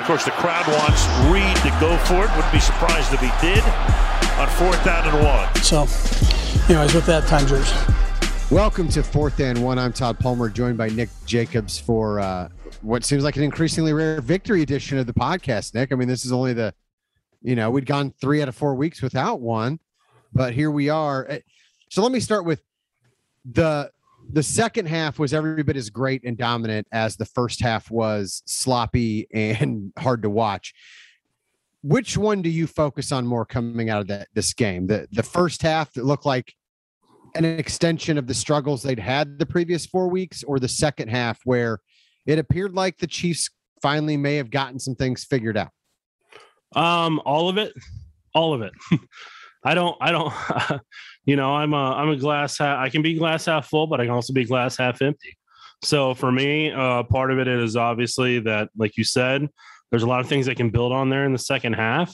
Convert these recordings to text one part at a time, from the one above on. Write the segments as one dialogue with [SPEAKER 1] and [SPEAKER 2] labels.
[SPEAKER 1] Of course, the crowd wants Reed to go for it. Wouldn't be surprised if he did on fourth down and one.
[SPEAKER 2] So, anyways, with that, time yours.
[SPEAKER 3] Welcome to Fourth and One. I'm Todd Palmer, joined by Nick Jacobs for uh, what seems like an increasingly rare victory edition of the podcast. Nick, I mean, this is only the, you know, we'd gone three out of four weeks without one, but here we are. Eh, so let me start with the the second half was every bit as great and dominant as the first half was sloppy and hard to watch. Which one do you focus on more coming out of that this game? The the first half that looked like an extension of the struggles they'd had the previous four weeks, or the second half where it appeared like the Chiefs finally may have gotten some things figured out?
[SPEAKER 4] Um, all of it, all of it. I don't, I don't, you know, I'm a, I'm a glass half, I can be glass half full, but I can also be glass half empty. So for me, uh, part of it is obviously that, like you said, there's a lot of things they can build on there in the second half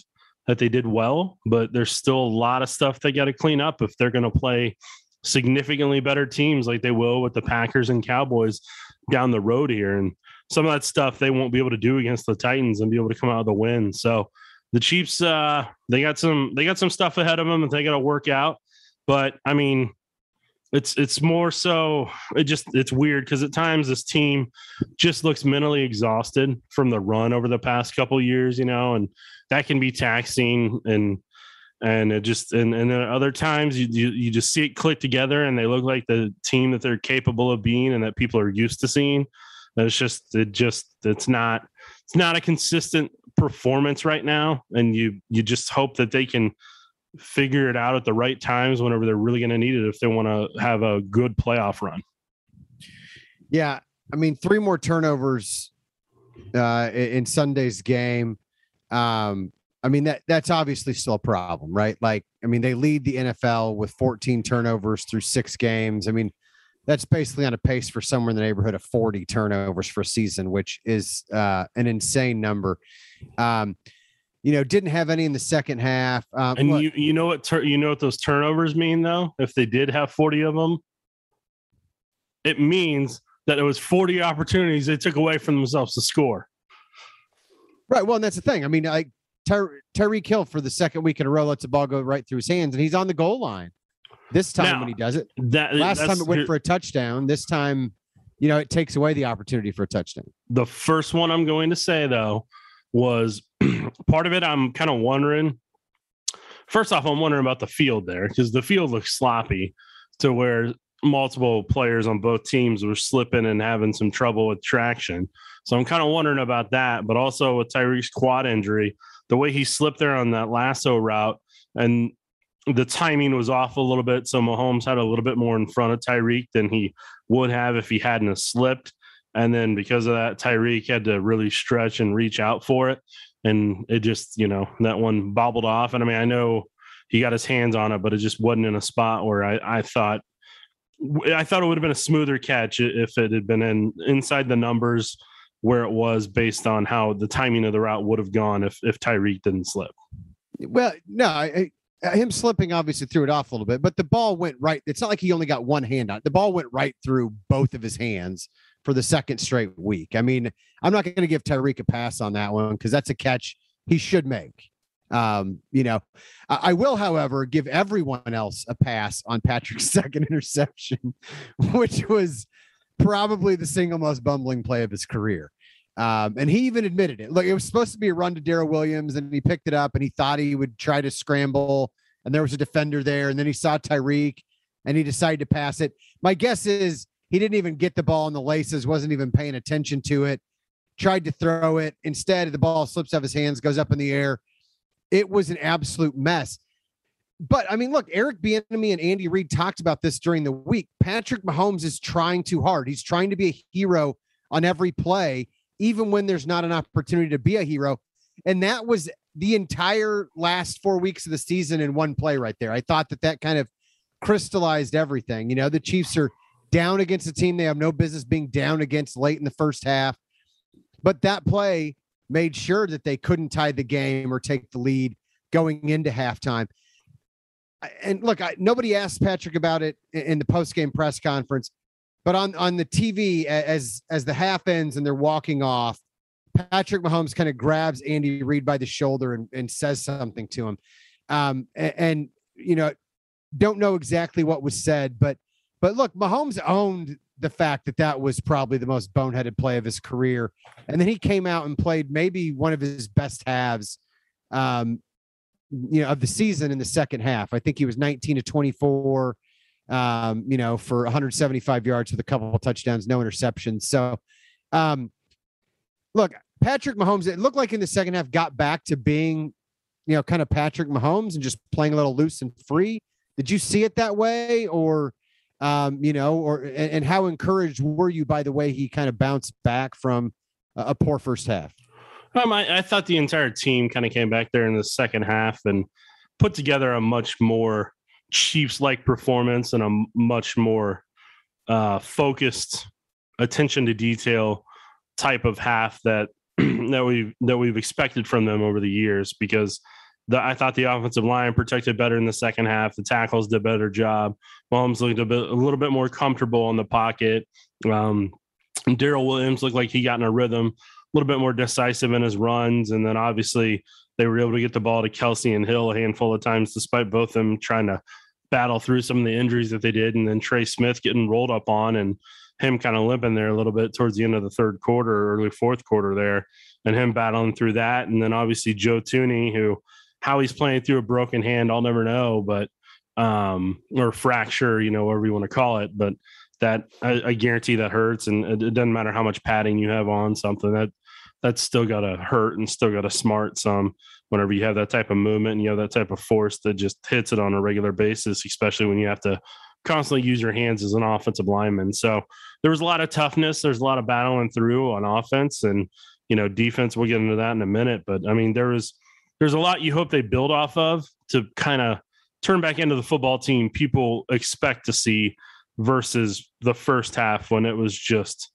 [SPEAKER 4] that they did well, but there's still a lot of stuff they got to clean up if they're going to play significantly better teams like they will with the Packers and Cowboys down the road here. And some of that stuff they won't be able to do against the Titans and be able to come out of the win. So the Chiefs, uh, they got some they got some stuff ahead of them that they got to work out. But I mean, it's it's more so it just it's weird because at times this team just looks mentally exhausted from the run over the past couple years, you know, and that can be taxing and and it just and and then other times you, you you just see it click together and they look like the team that they're capable of being and that people are used to seeing. And it's just it just it's not it's not a consistent performance right now, and you you just hope that they can figure it out at the right times whenever they're really going to need it if they want to have a good playoff run.
[SPEAKER 3] Yeah, I mean, three more turnovers uh, in Sunday's game. Um, I mean that that's obviously still a problem, right? Like, I mean, they lead the NFL with 14 turnovers through six games. I mean, that's basically on a pace for somewhere in the neighborhood of 40 turnovers for a season, which is uh, an insane number. Um, you know, didn't have any in the second half. Um,
[SPEAKER 4] and
[SPEAKER 3] look,
[SPEAKER 4] you you know what tur- you know what those turnovers mean though? If they did have 40 of them, it means that it was 40 opportunities they took away from themselves to score.
[SPEAKER 3] right. Well, and that's the thing. I mean, like Ty- Tyreek Hill for the second week in a row lets the ball go right through his hands, and he's on the goal line this time
[SPEAKER 4] Now,
[SPEAKER 3] when he does it.
[SPEAKER 4] That
[SPEAKER 3] Last time it went for a touchdown. This time, you know, it takes away the opportunity for a touchdown.
[SPEAKER 4] the first one I'm going to say though was part of it. I'm kind of wondering. First off, I'm wondering about the field there because the field looks sloppy to where multiple players on both teams were slipping and having some trouble with traction. So I'm kind of wondering about that. But also with Tyreek's quad injury, the way he slipped there on that lasso route and the timing was off a little bit. So Mahomes had a little bit more in front of Tyreek than he would have if he hadn't slipped. And then because of that, Tyreek had to really stretch and reach out for it. And it just, you know, that one bobbled off. And I mean, I know he got his hands on it, but it just wasn't in a spot where I, I thought I thought it would have been a smoother catch if it had been in inside the numbers where it was based on how the timing of the route would have gone if if Tyreek didn't slip.
[SPEAKER 3] Well, no, I, I- uh, him slipping obviously threw it off a little bit, but the ball went right. It's not like he only got one hand on it. The ball went right through both of his hands for the second straight week. I mean, I'm not going to give Tyreek a pass on that one because that's a catch he should make. Um, you know, I, I will, however, give everyone else a pass on Patrick's second interception, which was probably the single most bumbling play of his career. Um, and he even admitted it. Look, it was supposed to be a run to Darrel Williams, and he picked it up and he thought he would try to scramble, and there was a defender there, and then he saw Tyreek and he decided to pass it. My guess is he didn't even get the ball in the laces, wasn't even paying attention to it, tried to throw it. Instead, the ball slips out of his hands, goes up in the air. It was an absolute mess. But I mean, look, Eric Bieniemy and Andy Reid talked about this during the week. Patrick Mahomes is trying too hard. He's trying to be a hero on every play, even when there's not an opportunity to be a hero. And that was the entire last four weeks of the season in one play right there. I thought that that kind of crystallized everything. You know, the Chiefs are down against a team they have no business being down against late in the first half. But that play made sure that they couldn't tie the game or take the lead going into halftime. And look, I, nobody asked Patrick about it in, the post-game press conference, but on on the TV as as the half ends and they're walking off, Patrick Mahomes kind of grabs Andy Reid by the shoulder and, and says something to him. Um, and, and, you know, don't know exactly what was said, but but look, Mahomes owned the fact that that was probably the most boneheaded play of his career, and then he came out and played maybe one of his best halves, um, you know, of the season in the second half. I think he was 19 to 24, um, you know, for 175 yards with a couple of touchdowns, no interceptions. So, um, look, Patrick Mahomes, it looked like in the second half got back to being, you know, kind of Patrick Mahomes and just playing a little loose and free. Did you see it that way, or, um, you know, or and, and how encouraged were you by the way he kind of bounced back from a, a poor first half?
[SPEAKER 4] Um, I, I thought the entire team kind of came back there in the second half and put together a much more Chiefs like performance and a much more uh, focused attention to detail type of half that that we that we've expected from them over the years because the, I thought the offensive line protected better in the second half. The tackles did a better job. Mahomes looked a, bit, a little bit more comfortable in the pocket. Um, Darrel Williams looked like he got in a rhythm, a little bit more decisive in his runs. And then obviously they were able to get the ball to Kelce and Hill a handful of times, despite both of them trying to battle through some of the injuries that they did. And then Trey Smith getting rolled up on and him kind of limping there a little bit towards the end of the third quarter, early fourth quarter there, and him battling through that. And then obviously Joe Thuney, who how he's playing through a broken hand, I'll never know, but um, or fracture, you know, whatever you want to call it. But that I, I guarantee that hurts, and it, it, doesn't matter how much padding you have on something that that's still got to hurt and still got to smart some whenever you have that type of movement and you have that type of force that just hits it on a regular basis, especially when you have to constantly use your hands as an offensive lineman. So there was a lot of toughness. There's a lot of battling through on offense and, you know, defense. We'll get into that in a minute. But I mean, there was, there's a lot you hope they build off of to kind of turn back into the football team people expect to see versus the first half when it was just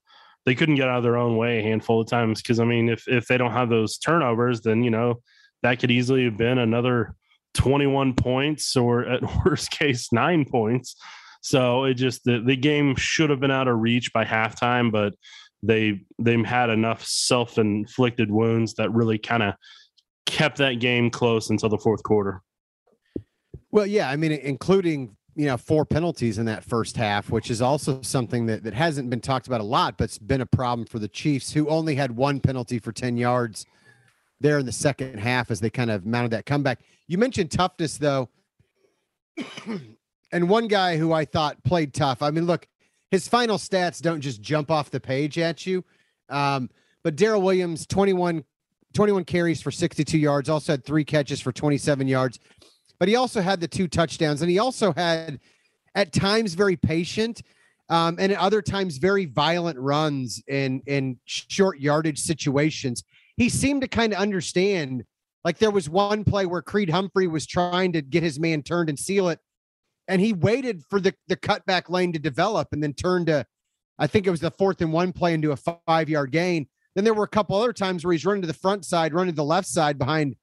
[SPEAKER 4] they couldn't get out of their own way a handful of times. Because i mean if if they don't have those turnovers then you know that could easily have been another 21 points or at worst case 9 points. So it just the, the game should have been out of reach by halftime but they they had enough self-inflicted wounds that really kind of kept that game close until the fourth quarter.
[SPEAKER 3] Well, yeah, I mean, including you know four penalties in that first half, which is also something that that hasn't been talked about a lot, but it's been a problem for the Chiefs, who only had one penalty for ten yards there in the second half as they kind of mounted that comeback. You mentioned toughness though, and one guy who I thought played tough. I mean, look, his final stats don't just jump off the page at you. Um, but Darrel Williams, 21 21 carries for 62 yards, also had three catches for 27 yards. But he also had the two touchdowns, and he also had at times very patient um, and at other times very violent runs in in short yardage situations. He seemed to kind of understand. Like there was one play where Creed Humphrey was trying to get his man turned and seal it, and he waited for the the cutback lane to develop, and then turned to, I think it was the fourth and one play into a five yard gain. Then there were a couple other times where he's running to the front side, running to the left side behind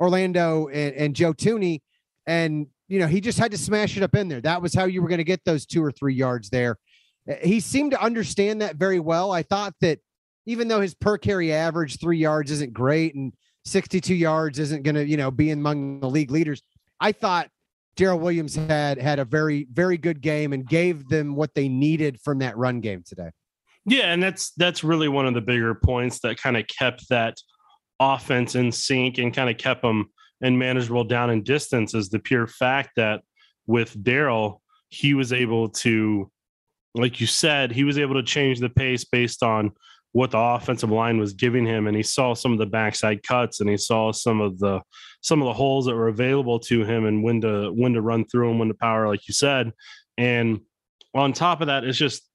[SPEAKER 3] Orlando and, and Joe Thuney. And, you know, he just had to smash it up in there. That was how you were going to get those two or three yards there. Uh, he seemed to understand that very well. I thought that even though his per carry average three yards isn't great and 62 yards isn't going to, you know, be among the league leaders, I thought Darrel Williams had had a very, very good game and gave them what they needed from that run game today.
[SPEAKER 4] Yeah, and that's that's really one of the bigger points that kind of kept that offense in sync and kind of kept them in manageable down in distance is the pure fact that with Darrel, he was able to, like you said, he was able to change the pace based on what the offensive line was giving him and he saw some of the backside cuts and he saw some of the some of the holes that were available to him and when to when to run through them when to power like you said. And on top of that it's just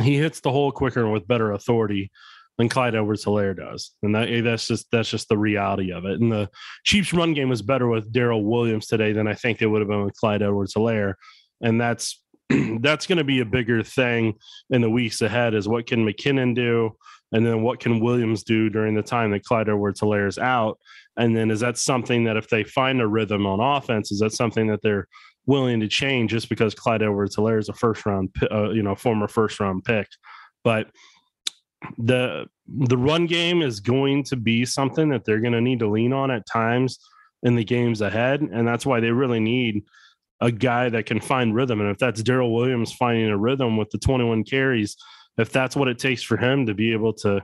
[SPEAKER 4] he hits the hole quicker and with better authority than Clyde Edwards Helaire does. And that, eh, that's just that's just the reality of it. And the Chiefs run game was better with Darrel Williams today than I think it would have been with Clyde Edwards Helaire. And that's that's going to be a bigger thing in the weeks ahead is what can McKinnon do? And then what can Williams do during the time that Clyde Edwards Helaire is out? And then is that something that if they find a rhythm on offense, is that something that they're willing to change just because Clyde Edwards Helaire is a first round, uh, you know, former first round pick. But the the run game is going to be something that they're going to need to lean on at times in the games ahead. And that's why they really need a guy that can find rhythm. And if that's Darrel Williams finding a rhythm with the 21 carries, if that's what it takes for him to be able to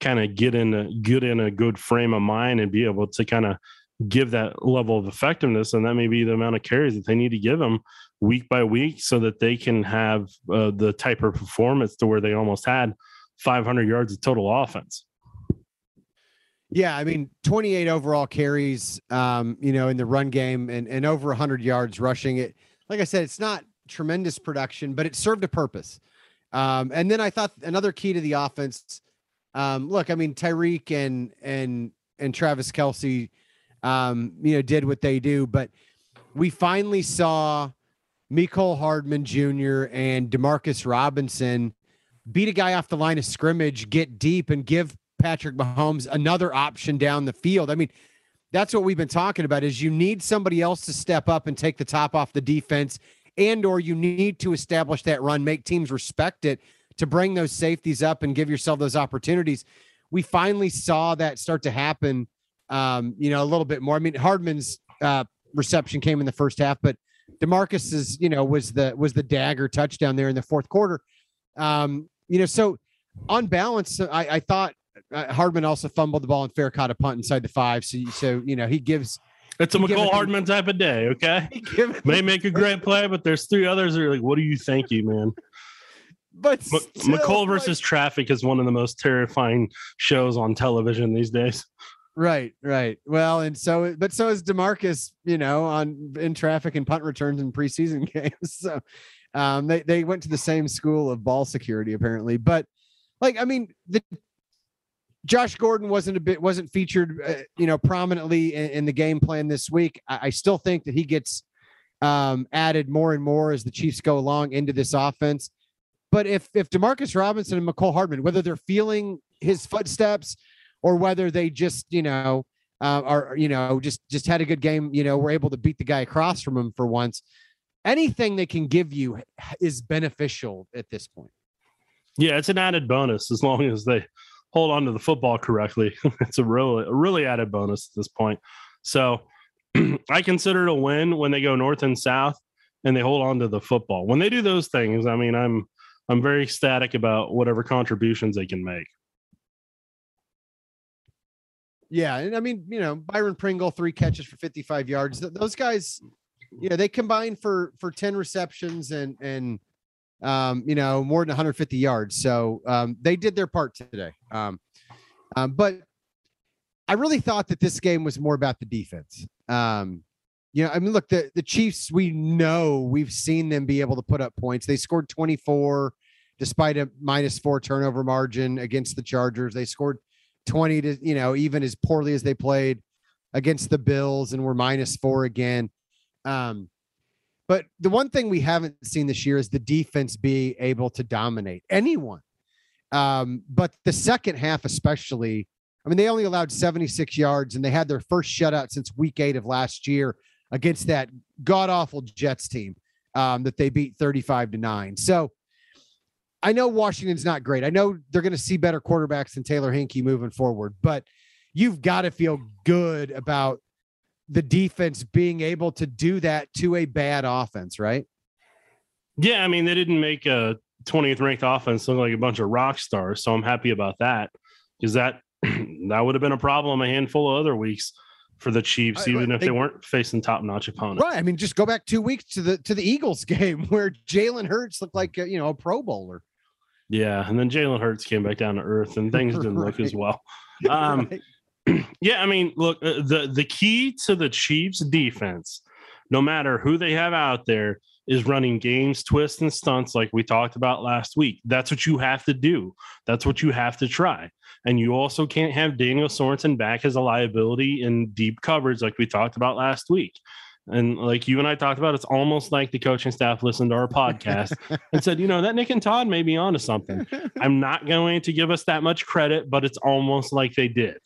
[SPEAKER 4] kind of get in a get in a good frame of mind and be able to kind of give that level of effectiveness, and that may be the amount of carries that they need to give them week by week so that they can have uh, the type of performance to where they almost had 500 yards of total offense.
[SPEAKER 3] Yeah, I mean, 28 overall carries, um, you know, in the run game and, and over 100 yards rushing it. Like I said, it's not tremendous production, but it served a purpose. Um, and then I thought another key to the offense. Um, look, I mean, Tyreek and and and Travis Kelce, um, you know, did what they do, but we finally saw Mecole Hardman Jr. and Demarcus Robinson beat a guy off the line of scrimmage, get deep, and give Patrick Mahomes another option down the field. I mean, that's what we've been talking about is you need somebody else to step up and take the top off the defense and or you need to establish that run, make teams respect it to bring those safeties up and give yourself those opportunities. We finally saw that start to happen um, you know, a little bit more. I mean, Hardman's uh, reception came in the first half, but Demarcus's, you know, was the was the dagger touchdown there in the fourth quarter. Um, you know, so on balance, I, I thought uh, Hardman also fumbled the ball and fair caught a punt inside the five. So, so you know, he gives.
[SPEAKER 4] It's a Mecole Hardman type of day. Okay, may make a great play, but there's three others that are like, "What do you think, you man?"
[SPEAKER 3] But
[SPEAKER 4] M- Mecole versus like, Traffic is one of the most terrifying shows on television these days.
[SPEAKER 3] Right, right. Well, and so, but so is Demarcus, you know, on in traffic and punt returns in preseason games. So, um, they they went to the same school of ball security apparently. But like, I mean, the Josh Gordon wasn't a bit wasn't featured, uh, you know, prominently in, in, the game plan this week. I, I still think that he gets um, added more and more as the Chiefs go along into this offense. But if if Demarcus Robinson and Mecole Hardman, whether they're feeling his footsteps or whether they just you know uh, are you know just just had a good game, you know, were able to beat the guy across from him for once. Anything they can give you is beneficial at this point.
[SPEAKER 4] Yeah, it's an added bonus as long as they hold on to the football correctly. it's a really, a really added bonus at this point. So I consider it a win when they go north and south and they hold on to the football. When they do those things, I mean, I'm I'm very ecstatic about whatever contributions they can make.
[SPEAKER 3] Yeah, and I mean, you know, Byron Pringle three catches for 55 yards. Those guys, you know, they combined for for 10 receptions and and um, you know, more than 150 yards. So um, they did their part today. Um, um, but I really thought that this game was more about the defense. Um, you know, I mean, look, the the Chiefs, we know we've seen them be able to put up points. They scored 24 despite a minus four turnover margin against the Chargers. They scored 20 to, you know, even as poorly as they played against the Bills and were minus four again. Um, but the one thing we haven't seen this year is the defense be able to dominate anyone. Um, but the second half, especially, I mean, they only allowed 76 yards and they had their first shutout since week eight of last year against that god awful Jets team um, that they beat 35 to nine. So I know Washington's not great. I know they're going to see better quarterbacks than Taylor Heinicke moving forward, but you've got to feel good about the defense being able to do that to a bad offense, right?
[SPEAKER 4] Yeah, I mean they didn't make a 20th ranked offense look like a bunch of rock stars, so I'm happy about that because that that would have been a problem a handful of other weeks for the Chiefs, even if they, they weren't facing top notch opponents.
[SPEAKER 3] Right. I mean, just go back two weeks to the to the Eagles game where Jalen Hurts looked like a, you know a Pro Bowler.
[SPEAKER 4] Yeah, and then Jalen Hurts came back down to earth, and things didn't right. look as well. Um, right. yeah, I mean, look, uh, the the key to the Chiefs defense, no matter who they have out there, is running games, twists, and stunts like we talked about last week. That's what you have to do. That's what you have to try. And you also can't have Daniel Sorensen back as a liability in deep coverage like we talked about last week. And like you and I talked about, it's almost like the coaching staff listened to our podcast and said, you know, that Nick and Todd may be onto something. I'm not going to give us that much credit, but it's almost like they did.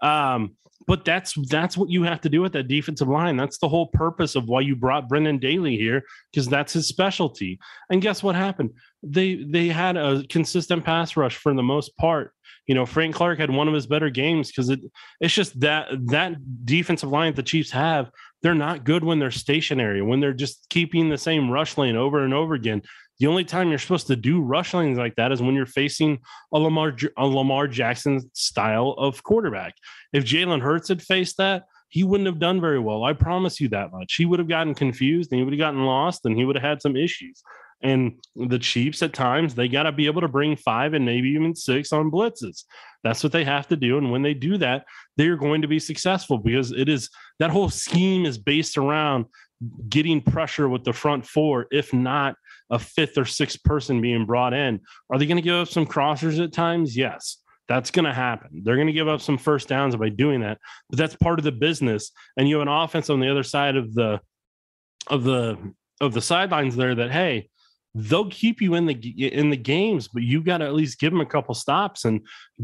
[SPEAKER 4] Um, but that's that's what you have to do with that defensive line. That's the whole purpose of why you brought Brendan Daly here, because that's his specialty. And guess what happened? They they had a consistent pass rush for the most part. you know, Frank Clark had one of his better games because it it's just that that defensive line that the Chiefs have, they're not good when they're stationary, when they're just keeping the same rush lane over and over again. The only time you're supposed to do rush lanes like that is when you're facing a Lamar a Lamar Jackson style of quarterback. If Jalen Hurts had faced that, he wouldn't have done very well. I promise you that much. He would have gotten confused and he would have gotten lost and he would have had some issues. And the Chiefs at times, they got to be able to bring five and maybe even six on blitzes. That's what they have to do. And when they do that, they are going to be successful because it is that whole scheme is based around getting pressure with the front four, if not a fifth or sixth person being brought in. Are they going to give up some crossers at times? Yes. That's going to happen. They're going to give up some first downs by doing that, but that's part of the business. And you have an offense on the other side of the of the of the sidelines there that hey, they'll keep you in the in the games, but you got to at least give them a couple stops and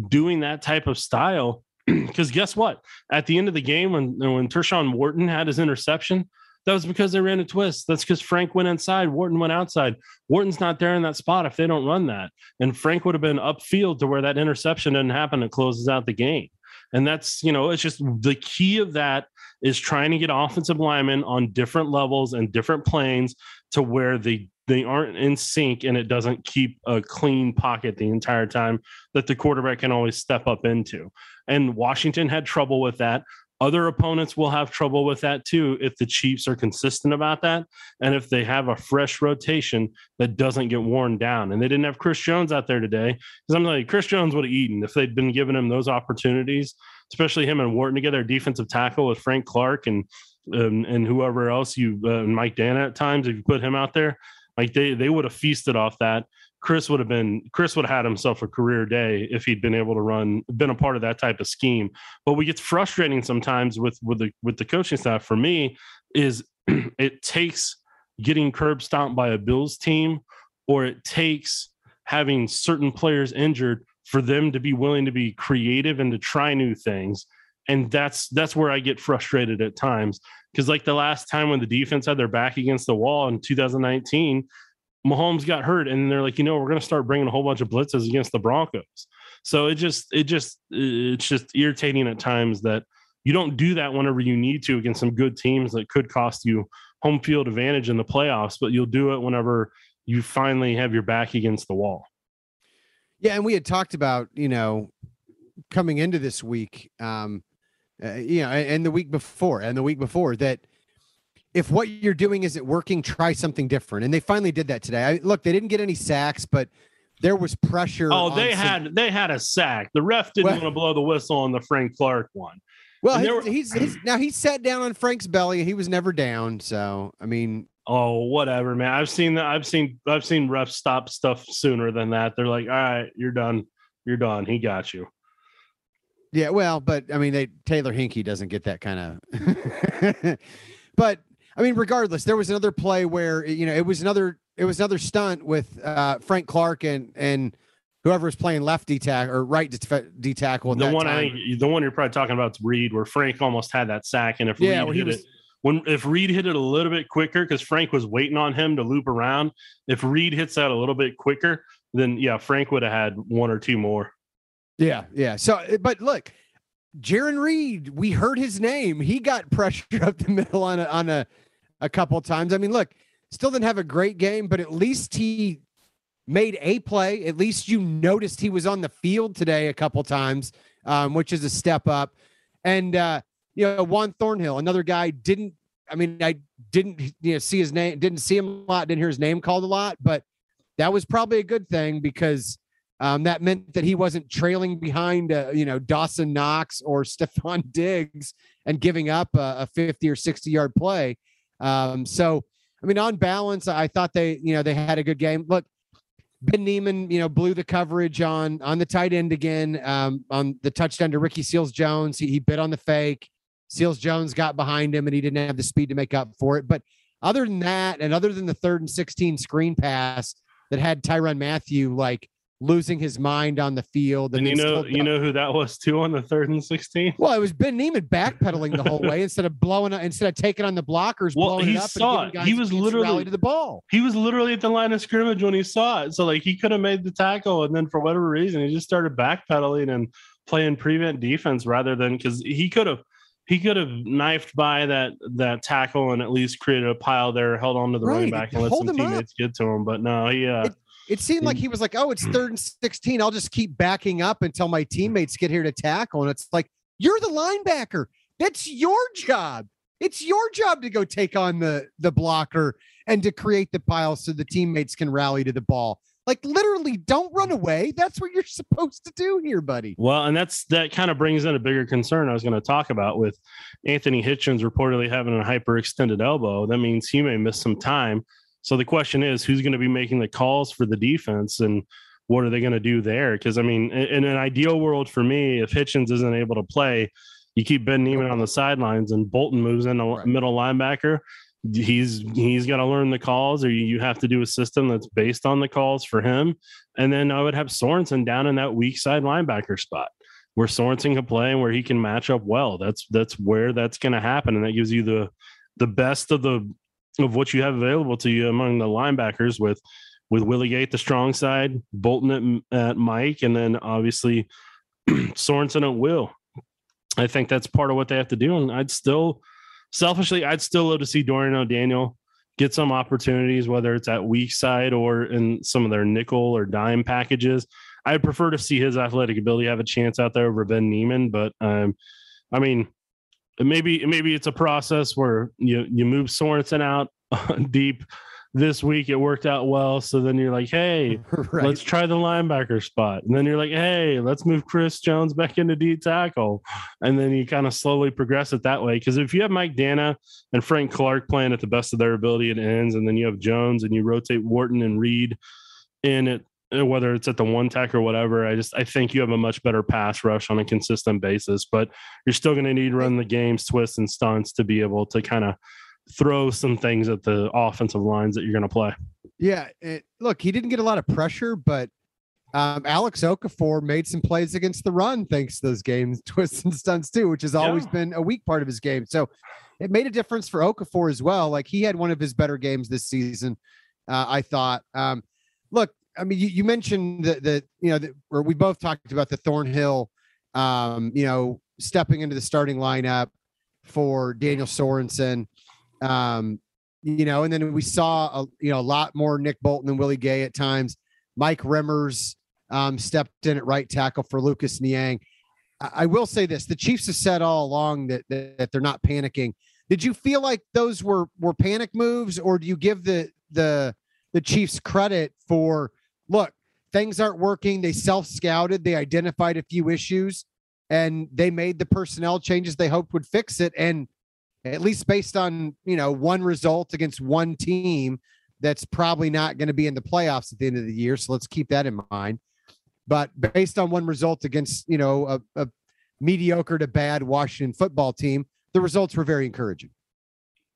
[SPEAKER 4] doing that type of style. Because guess what? At the end of the game, when when Tershawn Wharton had his interception, that was because they ran a twist. That's because Frank went inside, Wharton went outside. Wharton's not there in that spot if they don't run that. And Frank would have been upfield to where that interception didn't happen. It closes out the game. And that's, you know, it's just the key of that is trying to get offensive linemen on different levels and different planes to where they they aren't in sync and it doesn't keep a clean pocket the entire time that the quarterback can always step up into. And Washington had trouble with that. Other opponents will have trouble with that too if the Chiefs are consistent about that and if they have a fresh rotation that doesn't get worn down. And they didn't have Chris Jones out there today because I'm like, Chris Jones would have eaten if they'd been giving him those opportunities, especially him and Wharton together, defensive tackle with Frank Clark and um, and whoever else you uh, Mike Danna at times if you put him out there, like they they would have feasted off that. Chris would have been Chris would have had himself a career day if he'd been able to run been a part of that type of scheme. But what gets frustrating sometimes with with the with the coaching staff for me is it takes getting curb stomped by a Bills team or it takes having certain players injured for them to be willing to be creative and to try new things. And that's that's where I get frustrated at times because like the last time when the defense had their back against the wall in 2019 Mahomes got hurt, and they're like, you know, we're going to start bringing a whole bunch of blitzes against the Broncos. So it just, it just, it's just irritating at times that you don't do that whenever you need to against some good teams that could cost you home field advantage in the playoffs, but you'll do it whenever you finally have your back against the wall.
[SPEAKER 3] Yeah, and we had talked about, you know, coming into this week, um, uh, you know, and the week before, and the week before that if what you're doing isn't working, try something different. And they finally did that today. I, look, they didn't get any sacks, but there was pressure.
[SPEAKER 4] Oh, they some, had they had a sack. The ref didn't well, want to blow the whistle on the Frank Clark one.
[SPEAKER 3] Well, he, were, he's, he's now he sat down on Frank's belly. He was never down. So I mean,
[SPEAKER 4] oh whatever, man. I've seen that. I've seen I've seen refs stop stuff sooner than that. They're like, all right, you're done. You're done. He got you.
[SPEAKER 3] Yeah, well, but I mean, they Taylor Heinicke doesn't get that kind of. but I mean, regardless, there was another play where you know it was another it was another stunt with uh, Frank Clark and and whoever was playing left D tackle or right D tackle.
[SPEAKER 4] The one time. I think the one you're probably talking about is Reed, where Frank almost had that sack, and if yeah, Reed hit was, it when if Reed hit it a little bit quicker because Frank was waiting on him to loop around. If Reed hits that a little bit quicker, then yeah, Frank would have had one or two more.
[SPEAKER 3] Yeah, yeah. So, but look, Jarran Reed, we heard his name. He got pressure up the middle on a on a a couple times. I mean, look, still didn't have a great game, but at least he made a play. At least you noticed he was on the field today a couple times, um, which is a step up. And uh, you know, Juan Thornhill, another guy didn't. I mean, I didn't you know see his name, didn't see him a lot, didn't hear his name called a lot, but that was probably a good thing because um, that meant that he wasn't trailing behind, uh, you know, Dawson Knox or Stefon Diggs and giving up a, a 50 or 60 yard play. Um, so, I mean, on balance, I thought they, you know, they had a good game. Look, Ben Niemann, you know, blew the coverage on on the tight end again um, on the touchdown to Ricky Seals Jones. He, he bit on the fake. Seals Jones got behind him, and he didn't have the speed to make up for it. But other than that, and other than the third and sixteen screen pass that had Tyrann Mathieu like losing his mind on the field.
[SPEAKER 4] And you know, you know who that was too on the third and sixteen.
[SPEAKER 3] well, it was Ben Niemann backpedaling the whole way instead of blowing instead of taking on the blockers,
[SPEAKER 4] Well,
[SPEAKER 3] blowing
[SPEAKER 4] he saw
[SPEAKER 3] and
[SPEAKER 4] it. He was literally-
[SPEAKER 3] to the ball.
[SPEAKER 4] He was literally at the line of scrimmage when he saw it. So like he could have made the tackle, and then for whatever reason, he just started backpedaling and playing prevent defense rather than because he could have he could have knifed by that that tackle and at least created a pile there, held on to the running
[SPEAKER 3] Right,
[SPEAKER 4] back and let some
[SPEAKER 3] him up.
[SPEAKER 4] teammates get to him. But no, he uh,
[SPEAKER 3] It- It seemed like he was like, "Oh, it's hmm. third and 16. I'll just keep backing up until my teammates get here to tackle." And it's like, "You're the linebacker. That's your job. It's your job to go take on the the blocker and to create the pile so the teammates can rally to the ball. Like literally, don't run away. That's what you're supposed to do here, buddy."
[SPEAKER 4] Well, and that's that kind of brings in a bigger concern I was going to talk about with Anthony Hitchens reportedly having a hyperextended elbow. That means he may miss some time. So the question is, who's going to be making the calls for the defense, and what are they going to do there? Because I mean, in, in an ideal world for me, if Hitchens isn't able to play, you keep Ben Niemann on the sidelines, and Bolton moves in a
[SPEAKER 3] Right.
[SPEAKER 4] middle linebacker. He's he's got to learn the calls, or you, you have to do a system that's based on the calls for him. And then I would have Sorensen down in that weak side linebacker spot where Sorensen can play and where he can match up well. That's that's where that's going to happen, and that gives you the the best of the of what you have available to you among the linebackers with with Willie Gate the strong side, Bolton at, at Mike, and then obviously Sorensen at Will. I think that's part of what they have to do, and I'd still selfishly I'd still love to see Dorian O'Daniel get some opportunities, whether it's at weak side or in some of their nickel or dime packages. I'd prefer to see his athletic ability have a chance out there over Ben Niemann, but um, I mean, maybe maybe it's a process where you you move Sorensen out deep this week. It worked out well, so then you're like, hey,
[SPEAKER 3] right.
[SPEAKER 4] let's try the linebacker spot, and then you're like, hey, let's move Chris Jones back into D tackle, and then you kind of slowly progress it that way. Because if you have Mike Danna and Frank Clark playing at the best of their ability, it ends, and then you have Jones and you rotate Wharton and Reed in it uh, whether it's at the one tech or whatever. I just I think you have a much better pass rush on a consistent basis, but you're still going to need to run the games, twists and stunts to be able to kind of throw some things at the offensive lines that you're going to play.
[SPEAKER 3] Yeah, it, look, he didn't get a lot of pressure, but um, Alex Okafor made some plays against the run thanks to those games, twists and stunts too, which has always
[SPEAKER 4] Yeah.
[SPEAKER 3] been a weak part of his game. So it made a difference for Okafor as well. Like he had one of his better games this season, uh, I thought. Um, look, I mean, you, you mentioned that the you know, the, or we both talked about the Thornhill, um, you know, stepping into the starting lineup for Daniel Sorensen. Um, you know, and then we saw a you know a lot more Nick Bolton and Willie Gay at times. Mike Remmers um, stepped in at right tackle for Lucas Niang. I, I will say this: the Chiefs have said all along that, that that they're not panicking. Did you feel like those were were panic moves, or do you give the the the Chiefs credit for look things aren't working? They self scouted, they identified a few issues, and they made the personnel changes they hoped would fix it. And at least based on you know one result against one team that's probably not going to be in the playoffs at the end of the year so let's keep that in mind but based on one result against you know a, a mediocre to bad washington football team the results were very encouraging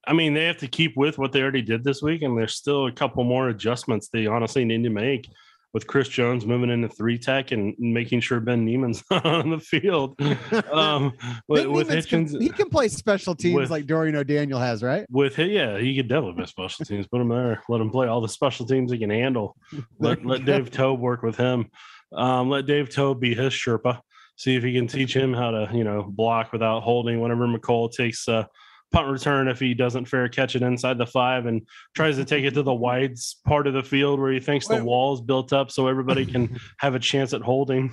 [SPEAKER 4] I mean, they have to keep with what they already did this week, and there's still a couple more adjustments they honestly need to make with Chris Jones moving into three tech and making sure Ben Niemann's on the field. Um, with, with
[SPEAKER 3] Niemann's can- he can play special teams
[SPEAKER 4] with-
[SPEAKER 3] like dorian o'daniel has right
[SPEAKER 4] with him, yeah, he could definitely play special teams. Put him there, let him play all the special teams he can handle. Let let Dave Toub work with him. Um, let Dave Toub be his Sherpa. See if he can teach him how to, you know, block without holding. Whenever Mecole takes a punt return, if he doesn't fair catch it inside the five and tries to take it to the wide part of the field where he thinks the
[SPEAKER 3] Wait.
[SPEAKER 4] wall's built up, so everybody can have a chance at holding.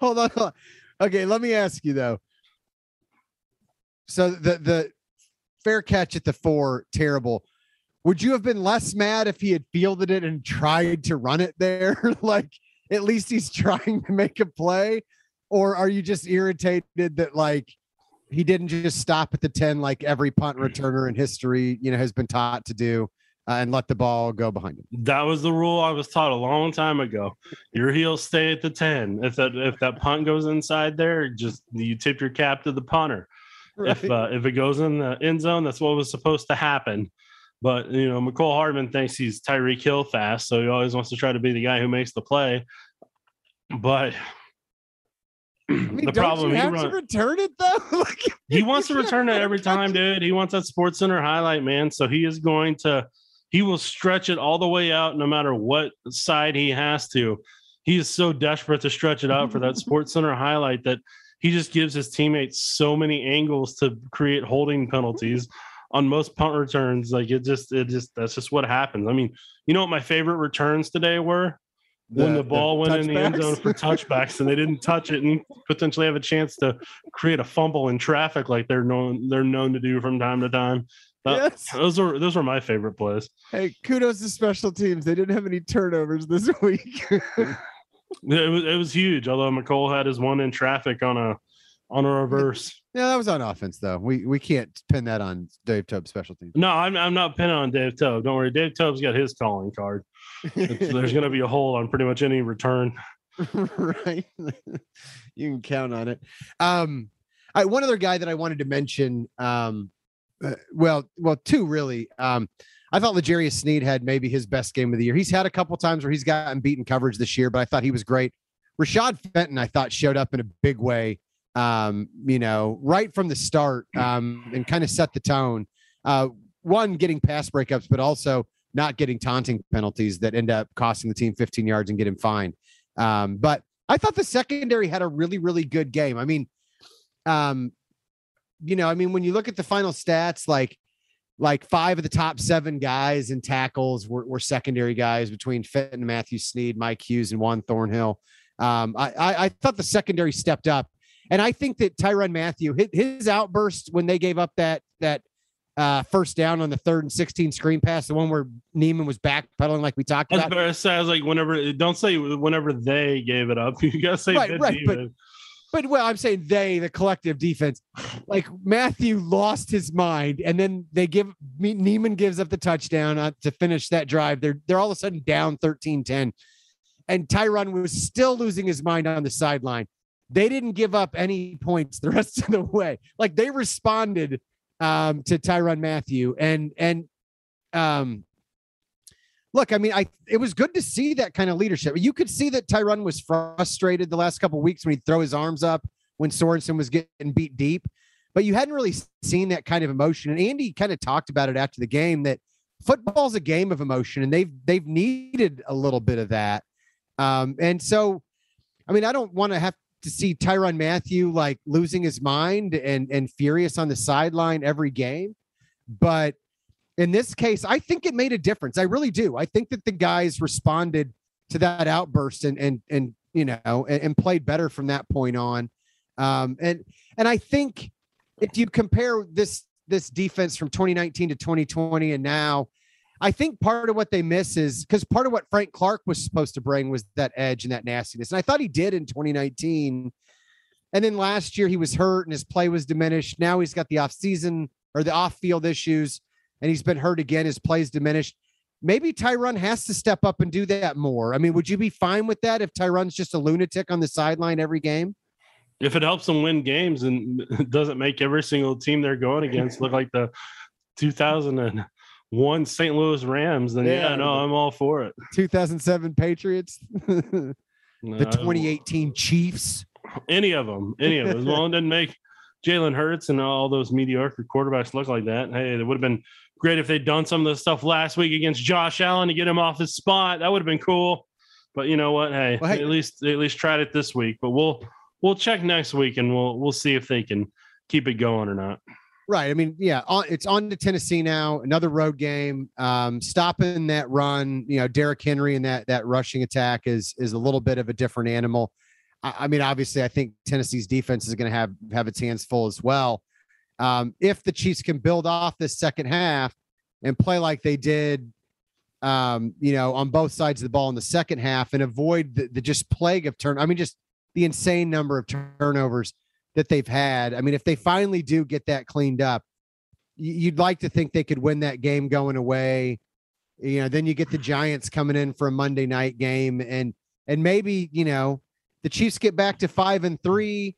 [SPEAKER 3] hold on, hold on. okay let me ask you though so the the fair catch at the four terrible would you have been less mad if he had fielded it and tried to run it there like at least he's trying to make a play or are you just irritated that like he didn't just stop at the 10 like every punt returner in history you know has been taught to do uh, and let the ball go behind him
[SPEAKER 4] That was the rule I was taught a long time ago. Your heels stay at the 10. If that if that punt goes inside there, just you tip your cap to the punter. If uh, if it goes in the end zone, that's what was supposed to happen. But you know, Mecole Hardman thinks he's Tyreek Hill fast, so he always wants to try to be the guy who makes the play. but
[SPEAKER 3] I mean,
[SPEAKER 4] the problem
[SPEAKER 3] you
[SPEAKER 4] he,
[SPEAKER 3] have
[SPEAKER 4] run-
[SPEAKER 3] to return it though. Like,
[SPEAKER 4] he wants to return it every time, dude. He wants that Sports Center highlight, man. So he is going to he will stretch it all the way out, no matter what side he has to. He is so desperate to stretch it out for that Sports Center highlight that he just gives his teammates so many angles to create holding penalties mm. on most punt returns. Like it just, it just that's just what happens. I mean, you know what my favorite returns today were? When the, ball went in the end zone for touchbacks and they didn't touch it and potentially have a chance to create a fumble in traffic like they're known they're known to do from time to time. That-
[SPEAKER 3] yes.
[SPEAKER 4] Those were those were my favorite plays.
[SPEAKER 3] Hey, kudos to special teams. They didn't have any turnovers this week.
[SPEAKER 4] It was it was huge. Although Mecole had his one in traffic on a on a reverse.
[SPEAKER 3] yeah, that was on offense though. We we can't pin that on Dave Toub's special teams.
[SPEAKER 4] No, I'm I'm not pinning on Dave Toub. Don't worry, Dave Toub's got his calling card. There's going to be a hole on pretty much any return.
[SPEAKER 3] right. you can count on it. Um, I, one other guy that I wanted to mention. Um, uh, well, well, two really. Um, I thought L'Jarius Sneed had maybe his best game of the year. He's had a couple times where he's gotten beaten coverage this year, but I thought he was great. Rashad Fenton, I thought, showed up in a big way. Um, you know, right from the start, um, and kind of set the tone. Uh, one getting pass breakups, but also not getting taunting penalties that end up costing the team 15 yards and get him fined. Um, but I thought the secondary had a really, really good game. I mean, um, you know, I mean, when you look at the final stats, like like five of the top seven guys in tackles were, were secondary guys between Fenton, Mathieu Sneed, Mike Hughes, and Juan Thornhill. Um, I, I, I thought the secondary stepped up, and I think that Tyrann Mathieu hit his outburst when they gave up that that uh, first down on the third and 16 screen pass, the one where Niemann was backpedaling like we talked about.
[SPEAKER 4] to I was like, whenever don't say whenever they gave it up. You gotta say
[SPEAKER 3] Right, right, but- But well, I'm saying they, the collective defense, like Mathieu lost his mind, and then they give me Niemann gives up the touchdown uh, to finish that drive. They're they're all of a sudden down 13-10. And Tyrann was still losing his mind on the sideline. They didn't give up any points the rest of the way. Like they responded um, to Tyrann Mathieu, and and um, look, I mean, I it was good to see that kind of leadership. You could see that Tyrann was frustrated the last couple weeks when he'd throw his arms up when Sorensen was getting beat deep, but you hadn't really seen that kind of emotion. And Andy kind of talked about it after the game that football's a game of emotion, and they've they've needed a little bit of that. Um, and so, I mean, I don't want to have to see Tyrann Mathieu like losing his mind and and furious on the sideline every game, but in this case, I think it made a difference. I really do. I think that the guys responded to that outburst and and and you know and, and played better from that point on. Um, and and I think if you compare this this defense from 2019 to 2020 and now, I think part of what they miss is because part of what Frank Clark was supposed to bring was that edge and that nastiness, and I thought he did in 2019. And then last year he was hurt and his play was diminished. Now he's got the off season or the off field issues and he's been hurt again. His play's diminished. Maybe Tyrann has to step up and do that more. I mean, would you be fine with that if Tyrann's just a lunatic on the sideline every game?
[SPEAKER 4] if it helps them win games and doesn't make every single team they're going against look like the 2001 St. Louis Rams, then yeah,
[SPEAKER 3] Yeah.
[SPEAKER 4] no, I'm all for it.
[SPEAKER 3] 2007 Patriots, the
[SPEAKER 4] No,
[SPEAKER 3] 2018 Chiefs.
[SPEAKER 4] any of them, any of them. As long as it didn't make Jalen Hurts and all those mediocre quarterbacks look like that. Hey, it would have been great if they'd done some of the stuff last week against Josh Allen to get him off his spot. That would have been cool. But you know what? Hey,
[SPEAKER 3] Well, hey-
[SPEAKER 4] at least they at least tried it this week. But we'll we'll check next week and we'll we'll see if they can keep it going or not.
[SPEAKER 3] Right. I mean, yeah, it's on to Tennessee now. Another road game. Um, stopping that run, you know, Derrick Henry and that that rushing attack is is a little bit of a different animal. I, I mean, obviously, I think Tennessee's defense is going to have have its hands full as well. Um, if the Chiefs can build off this second half and play like they did, um, you know, on both sides of the ball in the second half and avoid the, the just plague of turn. I mean, just the insane number of turnovers that they've had. I mean, if they finally do get that cleaned up, you'd like to think they could win that game going away. You know, then you get the Giants coming in for a Monday night game, and and maybe you know the Chiefs get back to five and three.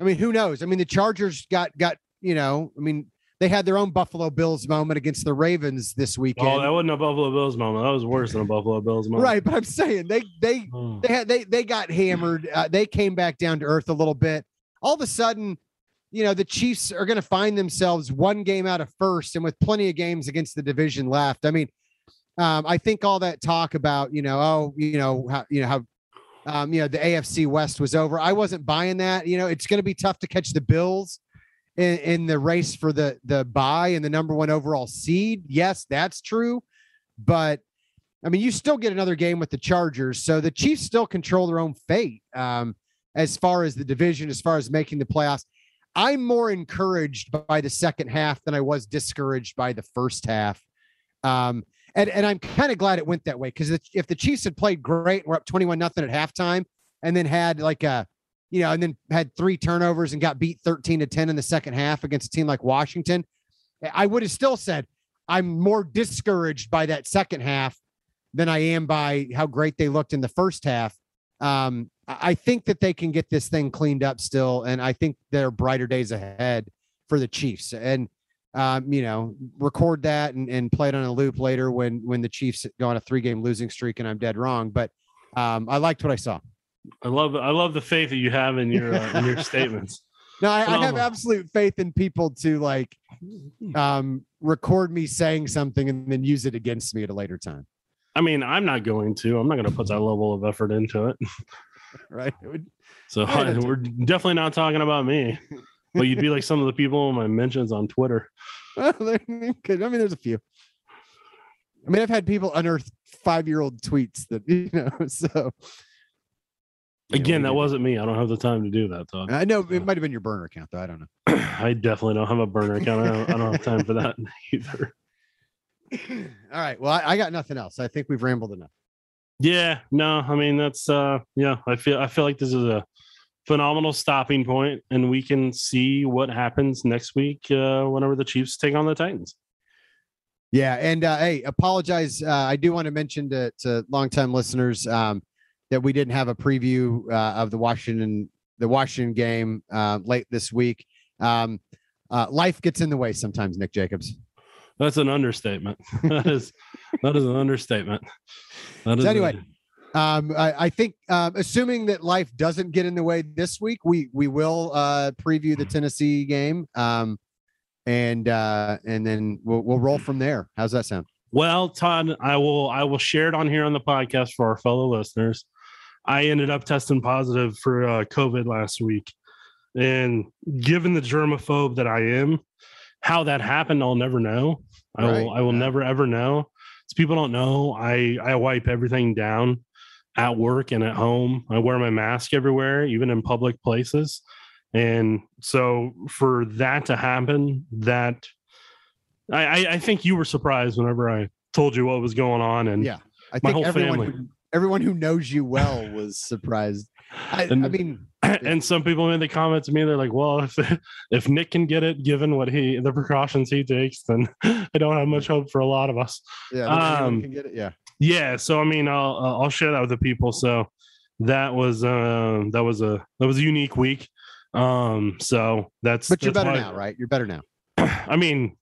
[SPEAKER 3] I mean, who knows? I mean, the Chargers got got you know. I mean, they had their own Buffalo Bills moment against the Ravens this weekend.
[SPEAKER 4] Oh, that wasn't a Buffalo Bills moment. That was worse than a Buffalo Bills moment.
[SPEAKER 3] right, but I'm saying they they
[SPEAKER 4] Oh.
[SPEAKER 3] they had they they got hammered. Uh, they came back down to earth a little bit. All of a sudden, you know, the Chiefs are going to find themselves one game out of first, and with plenty of games against the division left. I mean, um, I think all that talk about you know, oh, you know how you know how. Um, you know, the AFC West was over. I wasn't buying that. You know, it's going to be tough to catch the Bills in, in the race for the the bye and the number one overall seed. Yes, that's true. But I mean, you still get another game with the Chargers, so the Chiefs still control their own fate um, as far as the division, as far as making the playoffs. I'm more encouraged by the second half than I was discouraged by the first half. Um, and, and I'm kind of glad it went that way because if the Chiefs had played great, and we're up 21 nothing at halftime, and then had like a, you know, and then had three turnovers and got beat 13 to 10 in the second half against a team like Washington, I would have still said I'm more discouraged by that second half than I am by how great they looked in the first half. Um, I think that they can get this thing cleaned up still, and I think there are brighter days ahead for the Chiefs. And um, you know, record that and, and play it on a loop later when when the Chiefs go on a three game losing streak and I'm dead wrong. But um, I liked what I saw.
[SPEAKER 4] I love I love the faith that you have in your uh, in your statements.
[SPEAKER 3] No, I, I have absolute faith in people to like um, record me saying something and then use it against me at a later time.
[SPEAKER 4] I mean, I'm not going to. I'm not going to put that level of effort into it.
[SPEAKER 3] Right? It would-
[SPEAKER 4] So
[SPEAKER 3] that's-
[SPEAKER 4] we're definitely not talking about me. But you'd be like some of the people in my mentions on Twitter.
[SPEAKER 3] Well, there could- I mean, there's a few. I mean, I've had people unearth five year old tweets that, you know, so.
[SPEAKER 4] Again, that wasn't me. I don't have the time to do that, though.
[SPEAKER 3] I know it might have been your burner account, though. I don't know.
[SPEAKER 4] I definitely don't have a burner account. I don't, I don't have time for that either.
[SPEAKER 3] All right. Well, I, I got nothing else. I think we've rambled enough.
[SPEAKER 4] Yeah, no, I mean that's uh yeah, I feel I feel like this is a phenomenal stopping point and we can see what happens next week uh whenever the Chiefs take on the Titans.
[SPEAKER 3] Yeah, and uh, hey, apologize. Uh, I do want to mention to, to longtime listeners um, that we didn't have a preview uh, of the Washington the Washington game uh, late this week. Um, uh, life gets in the way sometimes, Nick Jacobs.
[SPEAKER 4] That's an understatement. that is that is an understatement. That is
[SPEAKER 3] So
[SPEAKER 4] a-
[SPEAKER 3] anyway, Um, I, I think, um, assuming that life doesn't get in the way this week, we we will uh, preview the Tennessee game, um, and uh, and then we'll we'll roll from there. How's that sound?
[SPEAKER 4] Well, Todd, I will I will share it on here on the podcast for our fellow listeners. I ended up testing positive for uh, COVID last week, and given the germaphobe that I am, how that happened, I'll never know. I will I will never ever know. So people don't know. I I wipe everything down at work and at home. I wear my mask everywhere, even in public places. And so for that to happen, that I, I, I think you were surprised whenever I told you what was going on. And
[SPEAKER 3] Yeah, I
[SPEAKER 4] My
[SPEAKER 3] think
[SPEAKER 4] whole
[SPEAKER 3] everyone
[SPEAKER 4] family.
[SPEAKER 3] who, everyone who knows you well was surprised. I,
[SPEAKER 4] And-
[SPEAKER 3] I mean,
[SPEAKER 4] and some people made the comment to me, they're like, Well, if if Nick can get it, given what he the precautions he takes, then I don't have much hope for a lot of us.
[SPEAKER 3] yeah,
[SPEAKER 4] Um,
[SPEAKER 3] can get it. Yeah,
[SPEAKER 4] Yeah, so I mean, I'll uh, I'll share that with the people. So that was um that was a that was a unique week. Um, so that's
[SPEAKER 3] but you're
[SPEAKER 4] that's
[SPEAKER 3] better
[SPEAKER 4] why-
[SPEAKER 3] now, right? You're better now.
[SPEAKER 4] I mean,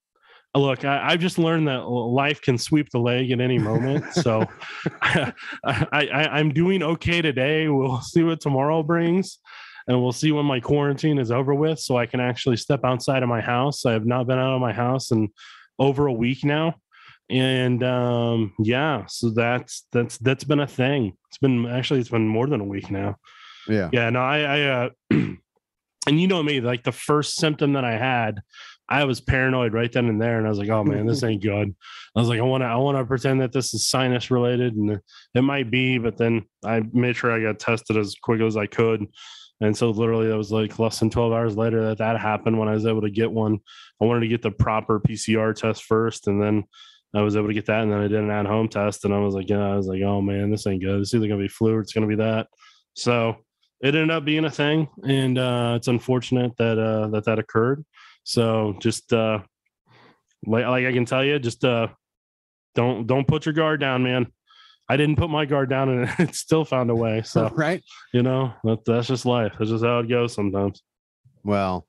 [SPEAKER 4] look, I, I've just learned that life can sweep the leg at any moment. So I, I, I'm doing okay today. We'll see what tomorrow brings. And we'll see when my quarantine is over with so I can actually step outside of my house. I have not been out of my house in over a week now. And um, yeah, so that's that's that's been a thing. It's been actually it's been more than a week now.
[SPEAKER 3] Yeah,
[SPEAKER 4] Yeah, no, I, I, uh, and you know me, like the first symptom that I had, I was paranoid right then and there, and I was like, "Oh man, this ain't good." I was like, "I want to, I want to pretend that this is sinus related, and it might be," but then I made sure I got tested as quick as I could, and so literally that was like less than twelve hours later that that happened when I was able to get one. I wanted to get the proper PCR test first, and then. I was able to get that, and then I did an at-home test, and I was like, "Yeah, I was like, oh man, this ain't good. It's either gonna be flu or it's gonna be that." So it ended up being a thing and uh it's unfortunate that uh that that occurred so just uh like, like i can tell you just uh don't don't put your guard down man i didn't put my guard down and it still found a way so
[SPEAKER 3] right.
[SPEAKER 4] you know that, that's just life that's just how it goes sometimes
[SPEAKER 3] Well,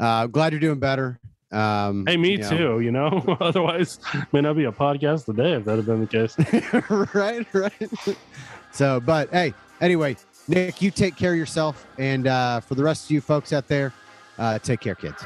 [SPEAKER 3] uh, glad you're doing better. Um,
[SPEAKER 4] Hey, me
[SPEAKER 3] you know.
[SPEAKER 4] too. You know, otherwise may not be a podcast today if that had been the case.
[SPEAKER 3] right, right. So, but hey, anyway, Nick, you take care of yourself, and uh, for the rest of you folks out there, uh, take care, kids.